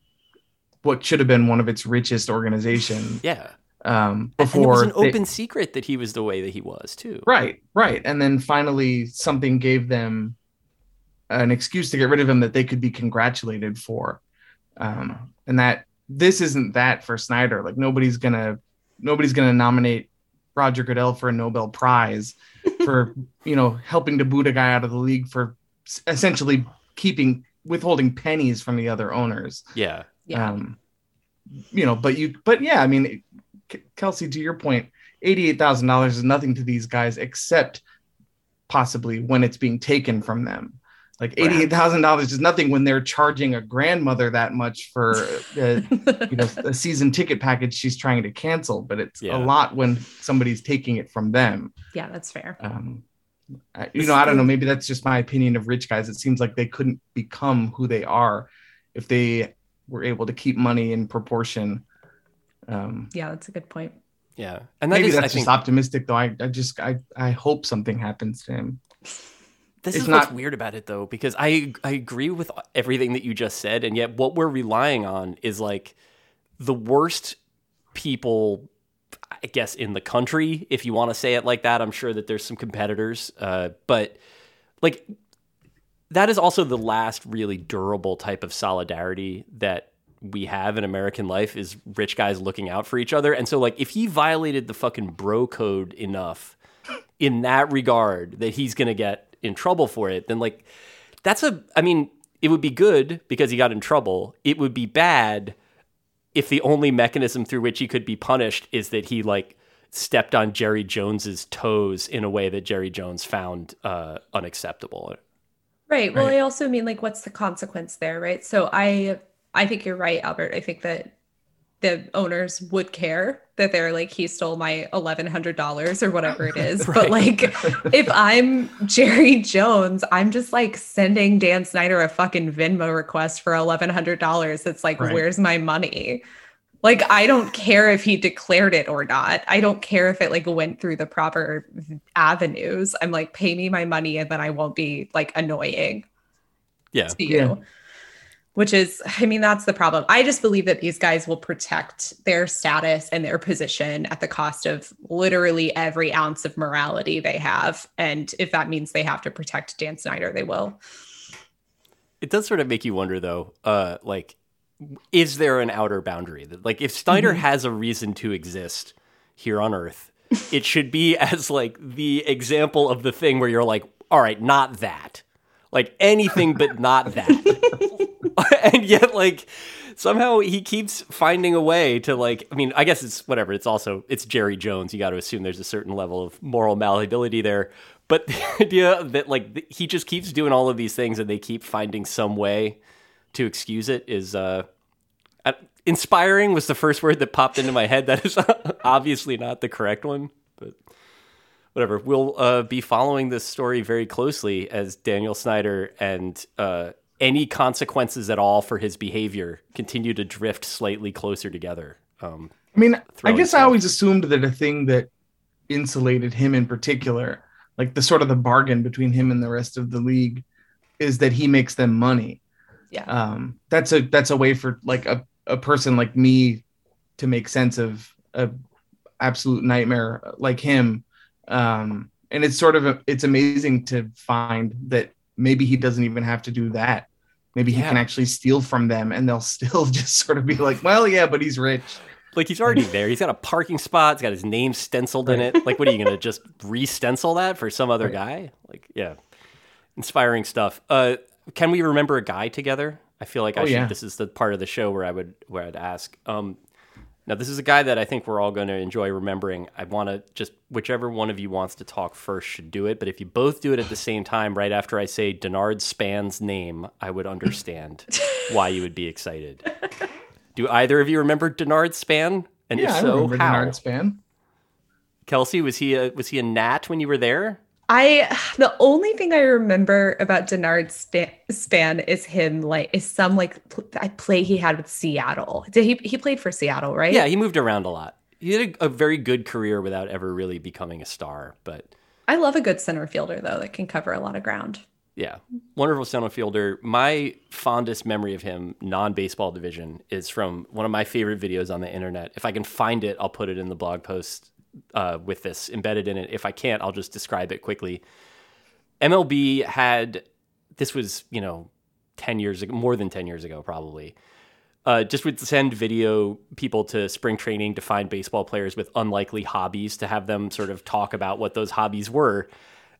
what should have been one of its richest organizations. Yeah. Um, before and it was an open they, secret that he was the way that he was too. Right, right. And then finally, something gave them an excuse to get rid of him that they could be congratulated for. Um, and that this isn't that for Snyder. Like nobody's gonna nobody's going to nominate Roger Goodell for a Nobel Prize for you know helping to boot a guy out of the league for essentially keeping withholding pennies from the other owners. Yeah. Yeah. Um, you know, but you, but yeah, I mean, Kelsey, to your point, eighty-eight thousand dollars is nothing to these guys except possibly when it's being taken from them. Like eighty-eight thousand dollars is nothing when they're charging a grandmother that much for a, you know a season ticket package she's trying to cancel. But it's Yeah. a lot when somebody's taking it from them. yeah, that's fair. Um, I, you know, I don't know. Maybe that's just my opinion of rich guys. It seems like they couldn't become who they are if they were able to keep money in proportion. Um, Yeah, that's a good point. Yeah. And that maybe is, that's I just think, optimistic, though. I, I just I I hope something happens to him. This It's is what's not- weird about it though, because I I agree with everything that you just said, and yet what we're relying on is like the worst people, I guess, in the country. If you want to say it like that, I'm sure that there's some competitors, uh, but like that is also the last really durable type of solidarity that we have in American life is rich guys looking out for each other. And so like if he violated the fucking bro code enough in that regard that he's going to get in trouble for it, then like that's a I mean, it would be good because he got in trouble. It would be bad if the only mechanism through which he could be punished is that he like stepped on Jerry Jones's toes in a way that Jerry Jones found uh, unacceptable. Right. Well, Right. I also mean like what's the consequence there, right? So I I think you're right, Albert. I think that the owners would care that they're like he stole my eleven hundred dollars or whatever it is. But like if I'm Jerry Jones, I'm just like sending Dan Snyder a fucking Venmo request for eleven hundred dollars. It's like, Right. where's my money? Like I don't care if he declared it or not. I don't care if it like went through the proper avenues. I'm like, pay me my money and then I won't be like annoying Yeah. to you. Yeah. Which is, I mean, that's the problem. I just believe that these guys will protect their status and their position at the cost of literally every ounce of morality they have. And if that means they have to protect Dan Snyder, they will. It does sort of make you wonder, though, uh, like, is there an outer boundary? That, Like, if Snyder Mm-hmm. has a reason to exist here on Earth, it should be as like the example of the thing where you're like, all right, not that, like anything but not that, and yet like somehow he keeps finding a way to like. I mean, I guess it's whatever. It's also it's Jerry Jones. You got to assume there's a certain level of moral malleability there. But the idea that like he just keeps doing all of these things and they keep finding some way to excuse it is uh, uh, inspiring was the first word that popped into my head. That is obviously not the correct one, but whatever. We'll uh, be following this story very closely as Daniel Snyder and uh, any consequences at all for his behavior continue to drift slightly closer together. Um, I mean, I throwing guess I always assumed that a thing that insulated him in particular, like the sort of the bargain between him and the rest of the league, is that he makes them money. Yeah. Um, that's a that's a way for like a, a person like me to make sense of a absolute nightmare like him. Um, and it's sort of a, it's amazing to find that maybe he doesn't even have to do that. Maybe he Yeah. can actually steal from them and they'll still just sort of be like, well, yeah, but he's rich. like he's already there. He's got a parking spot. He's got his name stenciled in it. Like, what are you gonna just re-stencil that for some other Right. guy? Like, yeah, inspiring stuff. Uh, can we remember a guy together? I feel like I Oh, should. yeah. This is the part of the show where I would where I'd ask. Um, now, this is a guy that I think we're all going to enjoy remembering. I want to just whichever one of you wants to talk first should do it. But if you both do it at the same time, right after I say Denard Span's name, I would understand why you would be excited. Do either of you remember Denard Span? And yeah, if I so, remember how? Denard Span. Kelsey, was he a was he a Nat when you were there? I the only thing I remember about Denard Span, is him like is some like pl- I play he had with Seattle. Did he he played for Seattle, right? Yeah, he moved around a lot. He had a, a very good career without ever really becoming a star. But I love a good center fielder though that can cover a lot of ground. yeah, wonderful center fielder. My fondest memory of him, non baseball division, is from one of my favorite videos on the internet. If I can find it, I'll put it in the blog post uh, with this embedded in it. If I can't, I'll just describe it quickly. MLB had this was you know ten years ago, more than ten years ago, probably. uh, just would send video people to spring training to find baseball players with unlikely hobbies to have them sort of talk about what those hobbies were.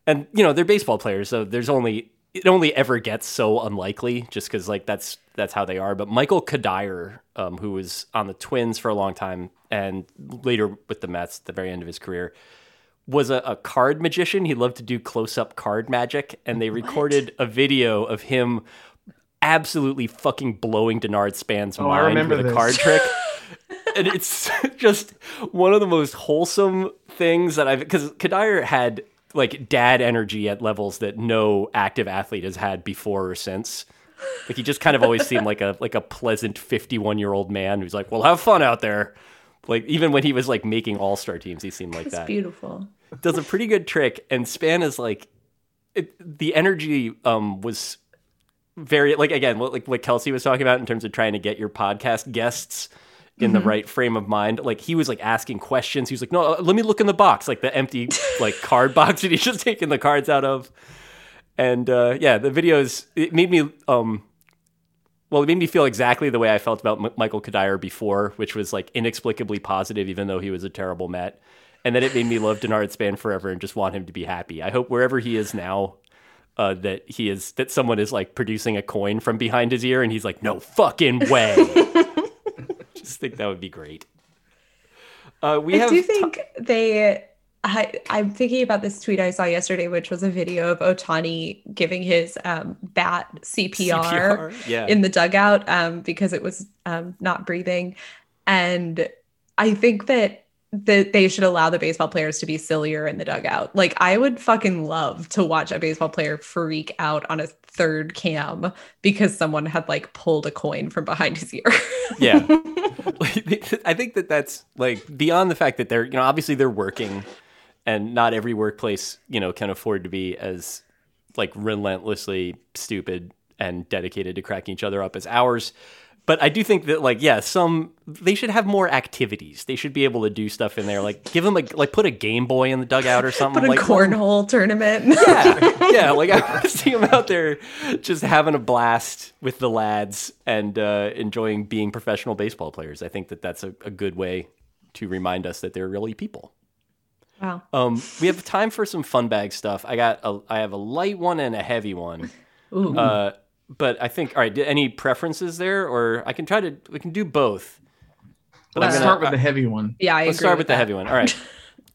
And you know, they're baseball players, so there's only it only ever gets so unlikely just because like that's that's how they are. But Michael Cuddyer, um, who was on the Twins for a long time and later with the Mets at the very end of his career, was a, a card magician. He loved to do close up card magic, and they recorded a video of him absolutely fucking blowing Denard Span's Oh, mind remember with a this. card trick. and it's just one of the most wholesome things that I've because Cuddyer had like dad energy at levels that no active athlete has had before or since. Like he just kind of always seemed like a like a pleasant 51 year old man who's like, "Well, have fun out there." Like even when he was like making all star teams, he seemed like It's that beautiful. does a pretty good trick and span is like it, the energy um was very like again like what kelsey was talking about in terms of trying to get your podcast guests in the right frame of mind like he was like asking questions he was like no uh, let me look in the box like the empty like card box that he's just taking the cards out of and uh yeah the videos it made me um well, it made me feel exactly the way I felt about M- Michael Cuddyer before, which was like inexplicably positive, even though he was a terrible Met. And then it made me love Denard Span forever and just want him to be happy. I hope wherever he is now, uh, that he is that someone is like producing a coin from behind his ear, and he's like, "No fucking way!" just think that would be great. Uh, we I do think they. I, I'm thinking about this tweet I saw yesterday, which was a video of Ohtani giving his um, bat CPR, CPR, yeah. in the dugout um, because it was um, not breathing. And I think that that they should allow the baseball players to be sillier in the dugout. Like I would fucking love to watch a baseball player freak out on a third cam because someone had like pulled a coin from behind his ear. Yeah. I think that that's like beyond the fact that they're, you know, obviously they're working and not every workplace, you know, can afford to be as like relentlessly stupid and dedicated to cracking each other up as ours. But I do think that like, yeah, some they should have more activities. They should be able to do stuff in there. Like give them a like put a Game Boy in the dugout or something. Put a like cornhole tournament. yeah, yeah. Like I want to see him out there just having a blast with the lads and uh, enjoying being professional baseball players. I think that that's a, a good way to remind us that they're really people. wow. Um, we have time for some Funbag stuff. I got a, I have a light one and a heavy one. Ooh. Uh, but I think all right. Any preferences there, or I can try to we can do both. But Let's I'm start gonna- with the heavy one. yeah, I Let's agree start with, the heavy one. All right.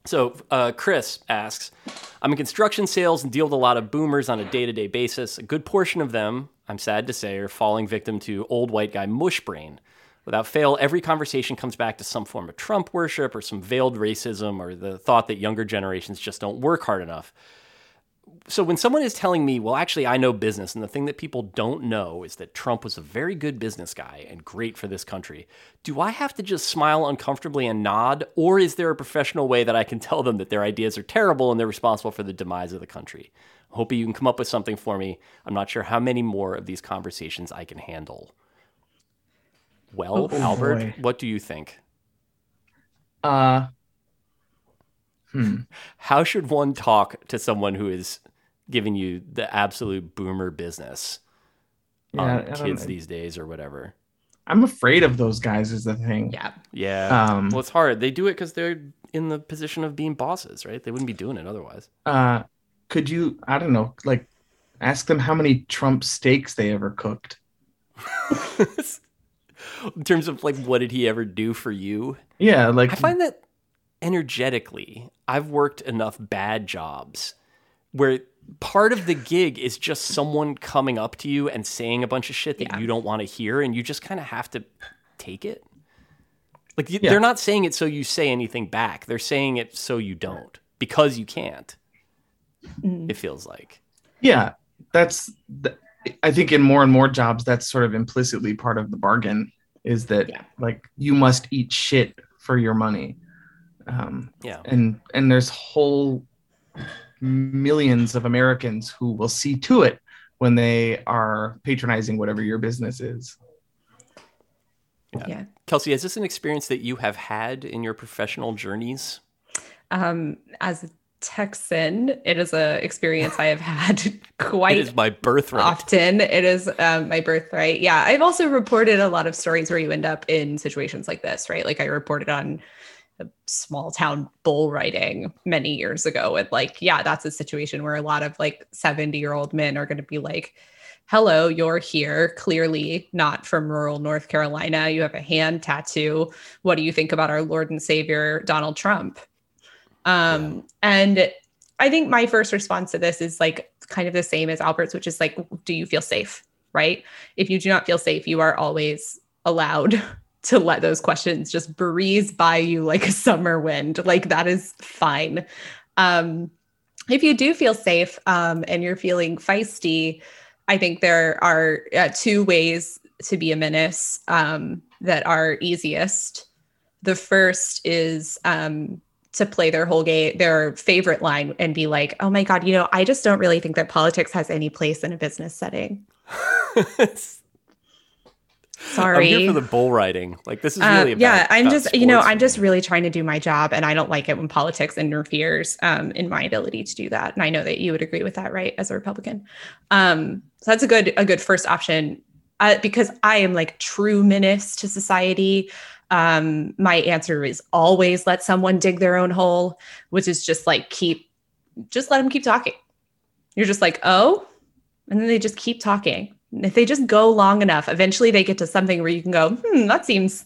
So, uh, Chris asks I'm in construction sales and deal with a lot of boomers on a day to day basis. A good portion of them, I'm sad to say, are falling victim to old white guy mush brain. Without fail, every conversation comes back to some form of Trump worship or some veiled racism or the thought that younger generations just don't work hard enough. So when someone is telling me, well, actually, I know business, and the thing that people don't know is that Trump was a very good business guy and great for this country, do I have to just smile uncomfortably and nod, or is there a professional way that I can tell them that their ideas are terrible and they're responsible for the demise of the country? Hoping you can come up with something for me. I'm not sure how many more of these conversations I can handle. Well, Oh, Albert, boy. what do you think? Uh, hmm. How should one talk to someone who is giving you the absolute boomer business Yeah, on kids know. these days or whatever? I'm afraid of those guys. Is the thing. Yeah. Yeah. Um, well, it's hard. They do it because they're in the position of being bosses, right? They wouldn't be doing it otherwise. Uh, could you? I don't know. Like, ask them how many Trump steaks they ever cooked. in terms of like, what did he ever do for you? Yeah, like I find that energetically, I've worked enough bad jobs where part of the gig is just someone coming up to you and saying a bunch of shit that Yeah. you don't want to hear, and you just kind of have to take it. Like Yeah. they're not saying it so you say anything back; they're saying it so you don't because you can't. Mm. It feels like. yeah, that's. th- I think in more and more jobs, that's sort of implicitly part of the bargain. Is that Yeah. like you must eat shit for your money, um, Yeah. and and there's whole millions of Americans who will see to it when they are patronizing whatever your business is. Yeah. Yeah. Kelsey, is this an experience that you have had in your professional journeys? Um, as a Texan. It is a experience I have had quite It is my birthright. often. It is um, my birthright. Yeah, I've also reported a lot of stories where you end up in situations like this, right? Like I reported on a small town bull riding many years ago, and like, yeah, that's a situation where a lot of like seventy year old men are going to be like. Hello, you're here. Clearly not from rural North Carolina. You have a hand tattoo. What do you think about our Lord and Savior, Donald Trump? Um, and I think my first response to this is like kind of the same as Albert's, which is like, do you feel safe? Right. If you do not feel safe, you are always allowed to let those questions just breeze by you like a summer wind. Like that is fine. Um, if you do feel safe um, and you're feeling feisty, I think there are uh, two ways to be a menace um, that are easiest. The first is um, to play their whole game, their favorite line, and be like, "Oh my god, you know, I just don't really think that politics has any place in a business setting." Sorry. I'm here for the bull riding. Like this is Uh, really about, yeah, I'm just, you know, I'm just really trying to do my job, and I don't like it when politics interferes um, in my ability to do that. And I know that you would agree with that, right? As a Republican, um, so that's a good, a good first option. Uh, because I am like true menace to society. Um, my answer is always let someone dig their own hole, which is just like keep, just let them keep talking. You're just like, oh, and then they just keep talking. If they just go long enough, eventually they get to something where you can go, hmm, that seems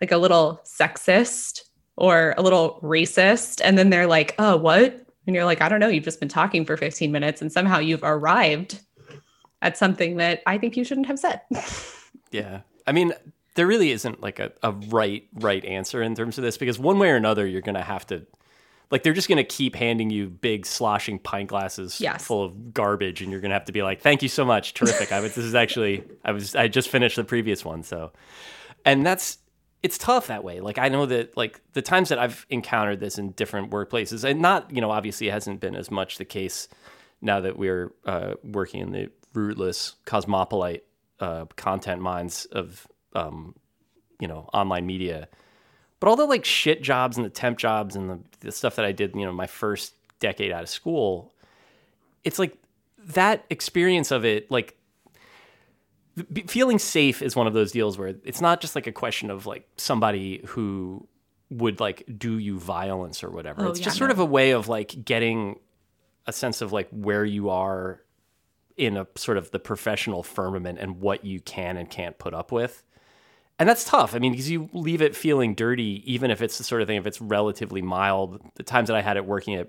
like a little sexist or a little racist. And then they're like, oh, what? And you're like, I don't know. You've just been talking for 15 minutes and somehow you've arrived at something that I think you shouldn't have said. Yeah. I mean, there really isn't like a, a right right answer in terms of this because one way or another you're gonna have to like they're just gonna keep handing you big sloshing pint glasses Yes. full of garbage and you're gonna have to be like, Thank you so much. Terrific. I was this is actually I was I just finished the previous one, so and that's it's tough that way. Like I know that like the times that I've encountered this in different workplaces, and not you know obviously it hasn't been as much the case now that we're uh, working in the rootless cosmopolite uh, content minds of um, you know online media. But all the like shit jobs and the temp jobs and the, the stuff that I did, you know, my first decade out of school, it's like that experience of it, like feeling safe is one of those deals where it's not just like a question of like somebody who would like do you violence or whatever. Oh, it's yeah, just sort of a way of like getting a sense of like where you are in a sort of the professional firmament and what you can and can't put up with. And that's tough. I mean, because you leave it feeling dirty, even if it's the sort of thing, if it's relatively mild. The times that I had it working at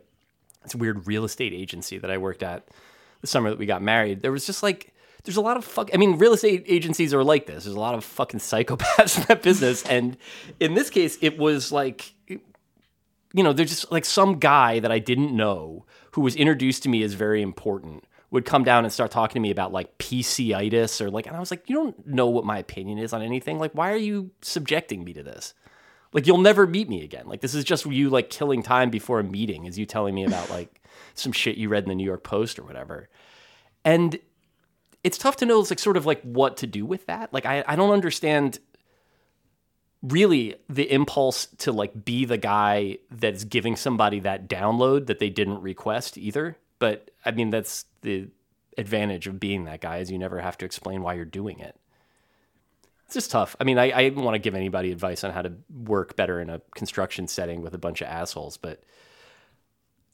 this weird real estate agency that I worked at the summer that we got married, there was just like, there's a lot of fuck. I mean, real estate agencies are like this. There's a lot of fucking psychopaths in that business. And in this case, it was like, you know, there's just like some guy that I didn't know who was introduced to me as very important would come down and start talking to me about like PCitis or like, and I was like, you don't know what my opinion is on anything. Like, why are you subjecting me to this? Like, you'll never meet me again. Like, this is just you like killing time before a meeting, is you telling me about like some shit you read in the New York Post or whatever. And it's tough to know like sort of like what to do with that. Like, I, I don't understand really the impulse to like be the guy that's giving somebody that download that they didn't request either. But I mean, that's the advantage of being that guy is you never have to explain why you're doing it. It's just tough. I mean, I, I don't want to give anybody advice on how to work better in a construction setting with a bunch of assholes, but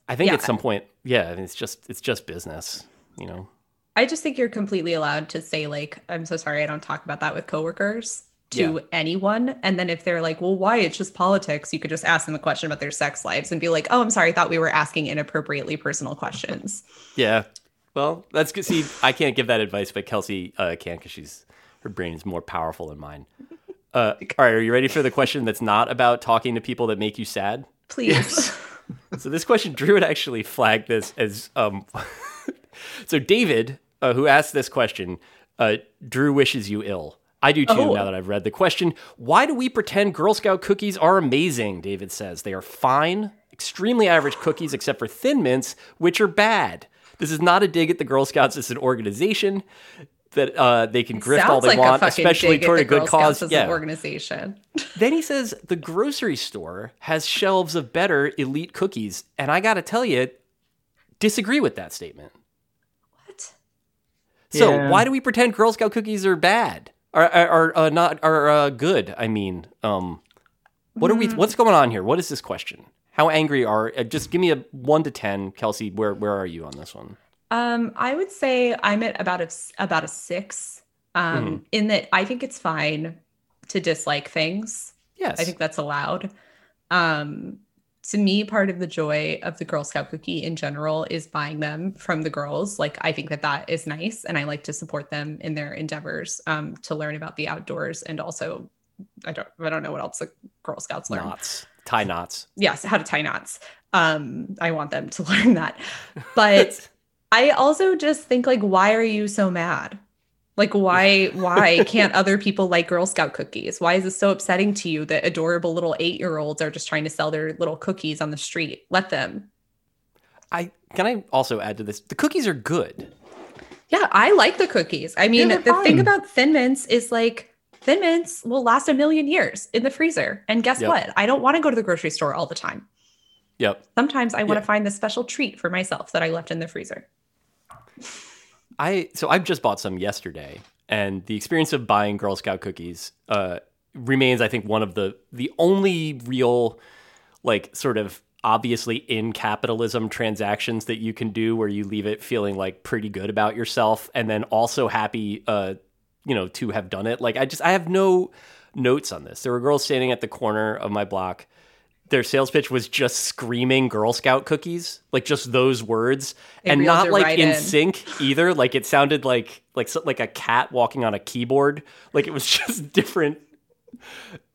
I think Yeah. at some point, yeah, I mean, it's just it's just business, you know. I just think you're completely allowed to say like, "I'm so sorry, I don't talk about that with coworkers." To Yeah. anyone, and then if they're like, "Well, why? It's just politics," you could just ask them a question about their sex lives and be like, "Oh, I'm sorry, I thought we were asking inappropriately personal questions." Yeah. Well, that's good. See, I can't give that advice, but Kelsey uh, can because she's her brain is more powerful than mine. Uh, all right, are you ready for the question that's not about talking to people that make you sad? Please. So this question, Drew had actually flagged this as um. so David, uh, who asked this question, uh, Drew wishes you ill. I do too. Oh. Now that I've read the question, why do we pretend Girl Scout cookies are amazing? David says they are fine, extremely average cookies, except for Thin Mints, which are bad. This is not a dig at the Girl Scouts as an organization. that uh, they can grift all they like want, especially toward a good Girl cause. Scouts as Yeah. an organization. Then he says the grocery store has shelves of better elite cookies, and I got to tell you, disagree with that statement. What? So Yeah. why do we pretend Girl Scout cookies are bad? Are are, uh, not are uh, good? I mean, um, what are we? Mm. What's going on here? What is this question? How angry are? Uh, just give me a one to ten, Kelsey. Where where are you on this one? Um, I would say I'm at about a about a six. Um, Mm-hmm. in that I think it's fine to dislike things. Yes, I think that's allowed. Um, to me, part of the joy of the Girl Scout cookie in general is buying them from the girls. Like, I think that that is nice, and I like to support them in their endeavors um, to learn about the outdoors and also, I don't, I don't know what else the Girl Scouts learn. knots, tie knots. Yes, how to tie knots. Um, I want them to learn that, but I also just think like, why are you so mad? Like, why why can't other people like Girl Scout cookies? Why is it so upsetting to you that adorable little eight year olds are just trying to sell their little cookies on the street? Let them. I can I also add to this. The cookies are good. Yeah, I like the cookies. I mean, the thing about Thin Mints is like Thin Mints will last a million years in the freezer. And guess Yep. what? I don't want to go to the grocery store all the time. Yep. Sometimes I want Yeah. to find the special treat for myself that I left in the freezer. I so I've just bought some yesterday, and the experience of buying Girl Scout cookies uh, remains, I think, one of the the only real, like, sort of obviously in capitalism transactions that you can do where you leave it feeling like pretty good about yourself, and then also happy, uh, you know, to have done it. Like, I just I have no notes on this. There were girls standing at the corner of my block their sales pitch was just screaming Girl Scout cookies, like just those words, and not like right in in. sync either. Like it sounded like like like a cat walking on a keyboard. Like it was just different,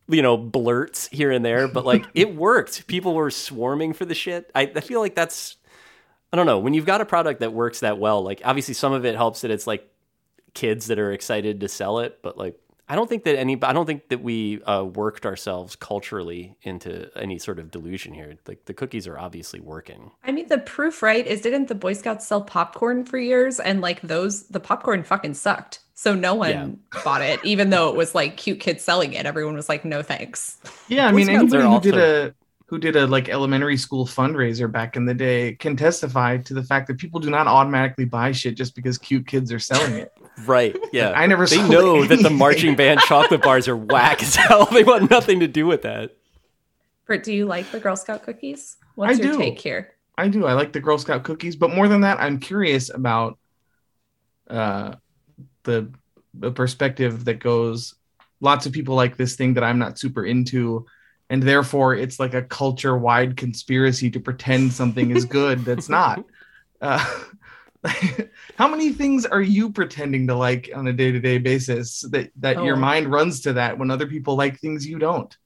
you know, blurts here and there. But like it worked. People were swarming for the shit. I, I feel like that's I don't know when you've got a product that works that well. Like obviously some of it helps that it's like kids that are excited to sell it, but like. I don't think that any. I don't think that we uh, worked ourselves culturally into any sort of delusion here. Like the cookies are obviously working. I mean, the proof, right, is didn't the Boy Scouts sell popcorn for years? And like those, the popcorn fucking sucked. So no one Yeah. bought it, even though it was like cute kids selling it. Everyone was like, no thanks. Yeah, I mean Scouts anybody who did a who did a like elementary school fundraiser back in the day can testify to the fact that people do not automatically buy shit just because cute kids are selling it. Right? Yeah. I never they sold know that the marching band chocolate bars are whack as hell. They want nothing to do with that. Britt, do you like the Girl Scout cookies? What's I your do. take here? I do. I like the Girl Scout cookies, but more than that, I'm curious about uh, the the perspective that goes. Lots of people like this thing that I'm not super into, and therefore it's like a culture wide conspiracy to pretend something is good that's not. Uh, how many things are you pretending to like on a day to day basis that that your Oh. mind runs to that when other people like things you don't?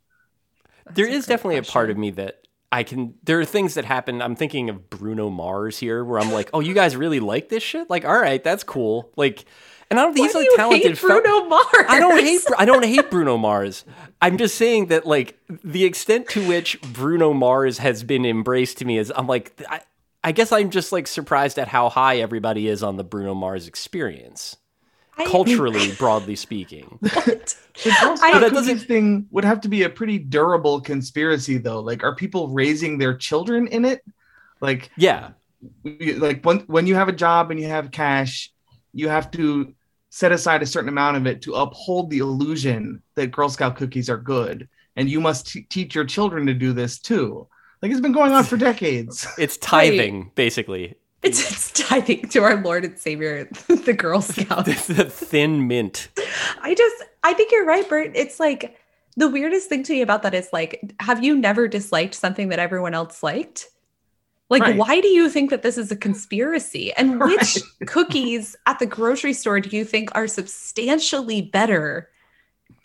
there That's a is great definitely a part of me that I can. There are things that happen. I'm thinking of Bruno Mars here, where I'm like, oh, you guys really like this shit? Like, all right, that's cool. Like, and I don't. Why He's do a talented hate fel- Bruno Mars. I don't hate. I don't hate Bruno Mars. I'm just saying that like the extent to which Bruno Mars has been embraced to me is I'm like I, I guess I'm just like surprised at how high everybody is on the Bruno Mars experience I- culturally, broadly speaking. What? The Girl I- that cookies doesn't- thing would have to be a pretty durable conspiracy, though. Like, are people raising their children in it? Like, Yeah, like when when you have a job and you have cash, you have to set aside a certain amount of it to uphold the illusion that Girl Scout cookies are good, and you must t- teach your children to do this too. Like, it's been going on for decades. it's tithing basically. It's, it's tithing to our Lord and Savior, the Girl Scouts. the thin mint. I just, I think you're right, Bert. It's like the weirdest thing to me about that is like, have you never disliked something that everyone else liked? Like, Right. why do you think that this is a conspiracy? And which Right. cookies at the grocery store do you think are substantially better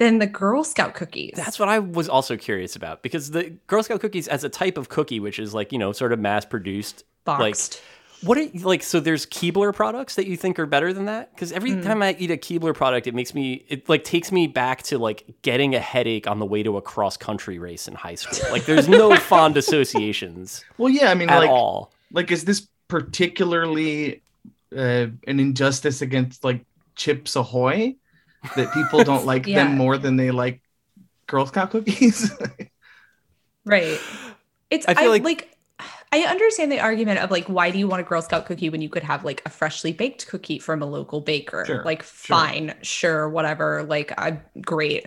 than the Girl Scout cookies? That's what I was also curious about because the Girl Scout cookies, as a type of cookie, which is like you know sort of mass produced, like boxed. What are like? So there's Keebler products that you think are better than that? Because every Mm. time I eat a Keebler product, it makes me it like takes me back to like getting a headache on the way to a cross country race in high school. Like there's no fond associations well, yeah, I mean, at like, all. like is this particularly uh, an injustice against like Chips Ahoy that people don't like Yeah. them more than they like Girl Scout cookies. Right. It's I I feel like, like- I understand the argument of like why do you want a Girl Scout cookie when you could have like a freshly baked cookie from a local baker? Sure, like sure. fine, sure, whatever. Like I'm great.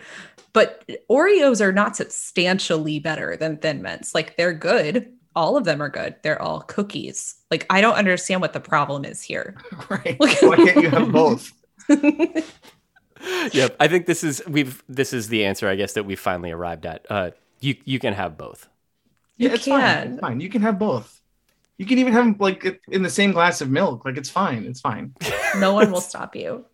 But Oreos are not substantially better than Thin Mints. Like they're good. All of them are good. They're all cookies. Like I don't understand what the problem is here. right. Why can't you have both? Yep. I think this is we've this is the answer I guess that we finally arrived at. Uh, you you can have both. You Yeah, it's fine. It's fine. You can have both. You can even have like in the same glass of milk. Like it's fine. It's fine. no one will stop you.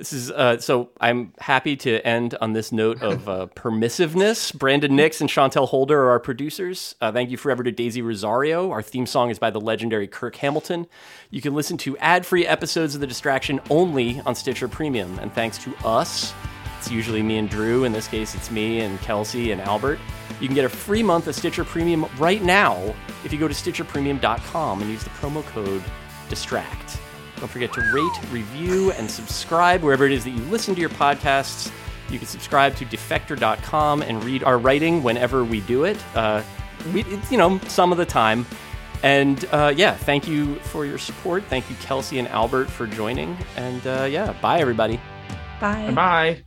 This is uh, so. I'm happy to end on this note of uh, permissiveness. Brandon Nix and Chantel Holder are our producers. Uh, thank you forever to Daisy Rosario. Our theme song is by the legendary Kirk Hamilton. You can listen to ad-free episodes of The Distraction only on Stitcher Premium, and thanks to us, it's usually me and Drew. In this case, it's me and Kelsey and Albert. You can get a free month of Stitcher Premium right now if you go to StitcherPremium.com and use the promo code DISTRACT. Don't forget to rate, review, and subscribe wherever it is that you listen to your podcasts. You can subscribe to defector.com and read our writing whenever we do it. Uh, we, it's, you know, some of the time. And uh, yeah, thank you for your support. Thank you, Kelsey and Albert, for joining. And uh, yeah, bye, everybody. Bye. Bye.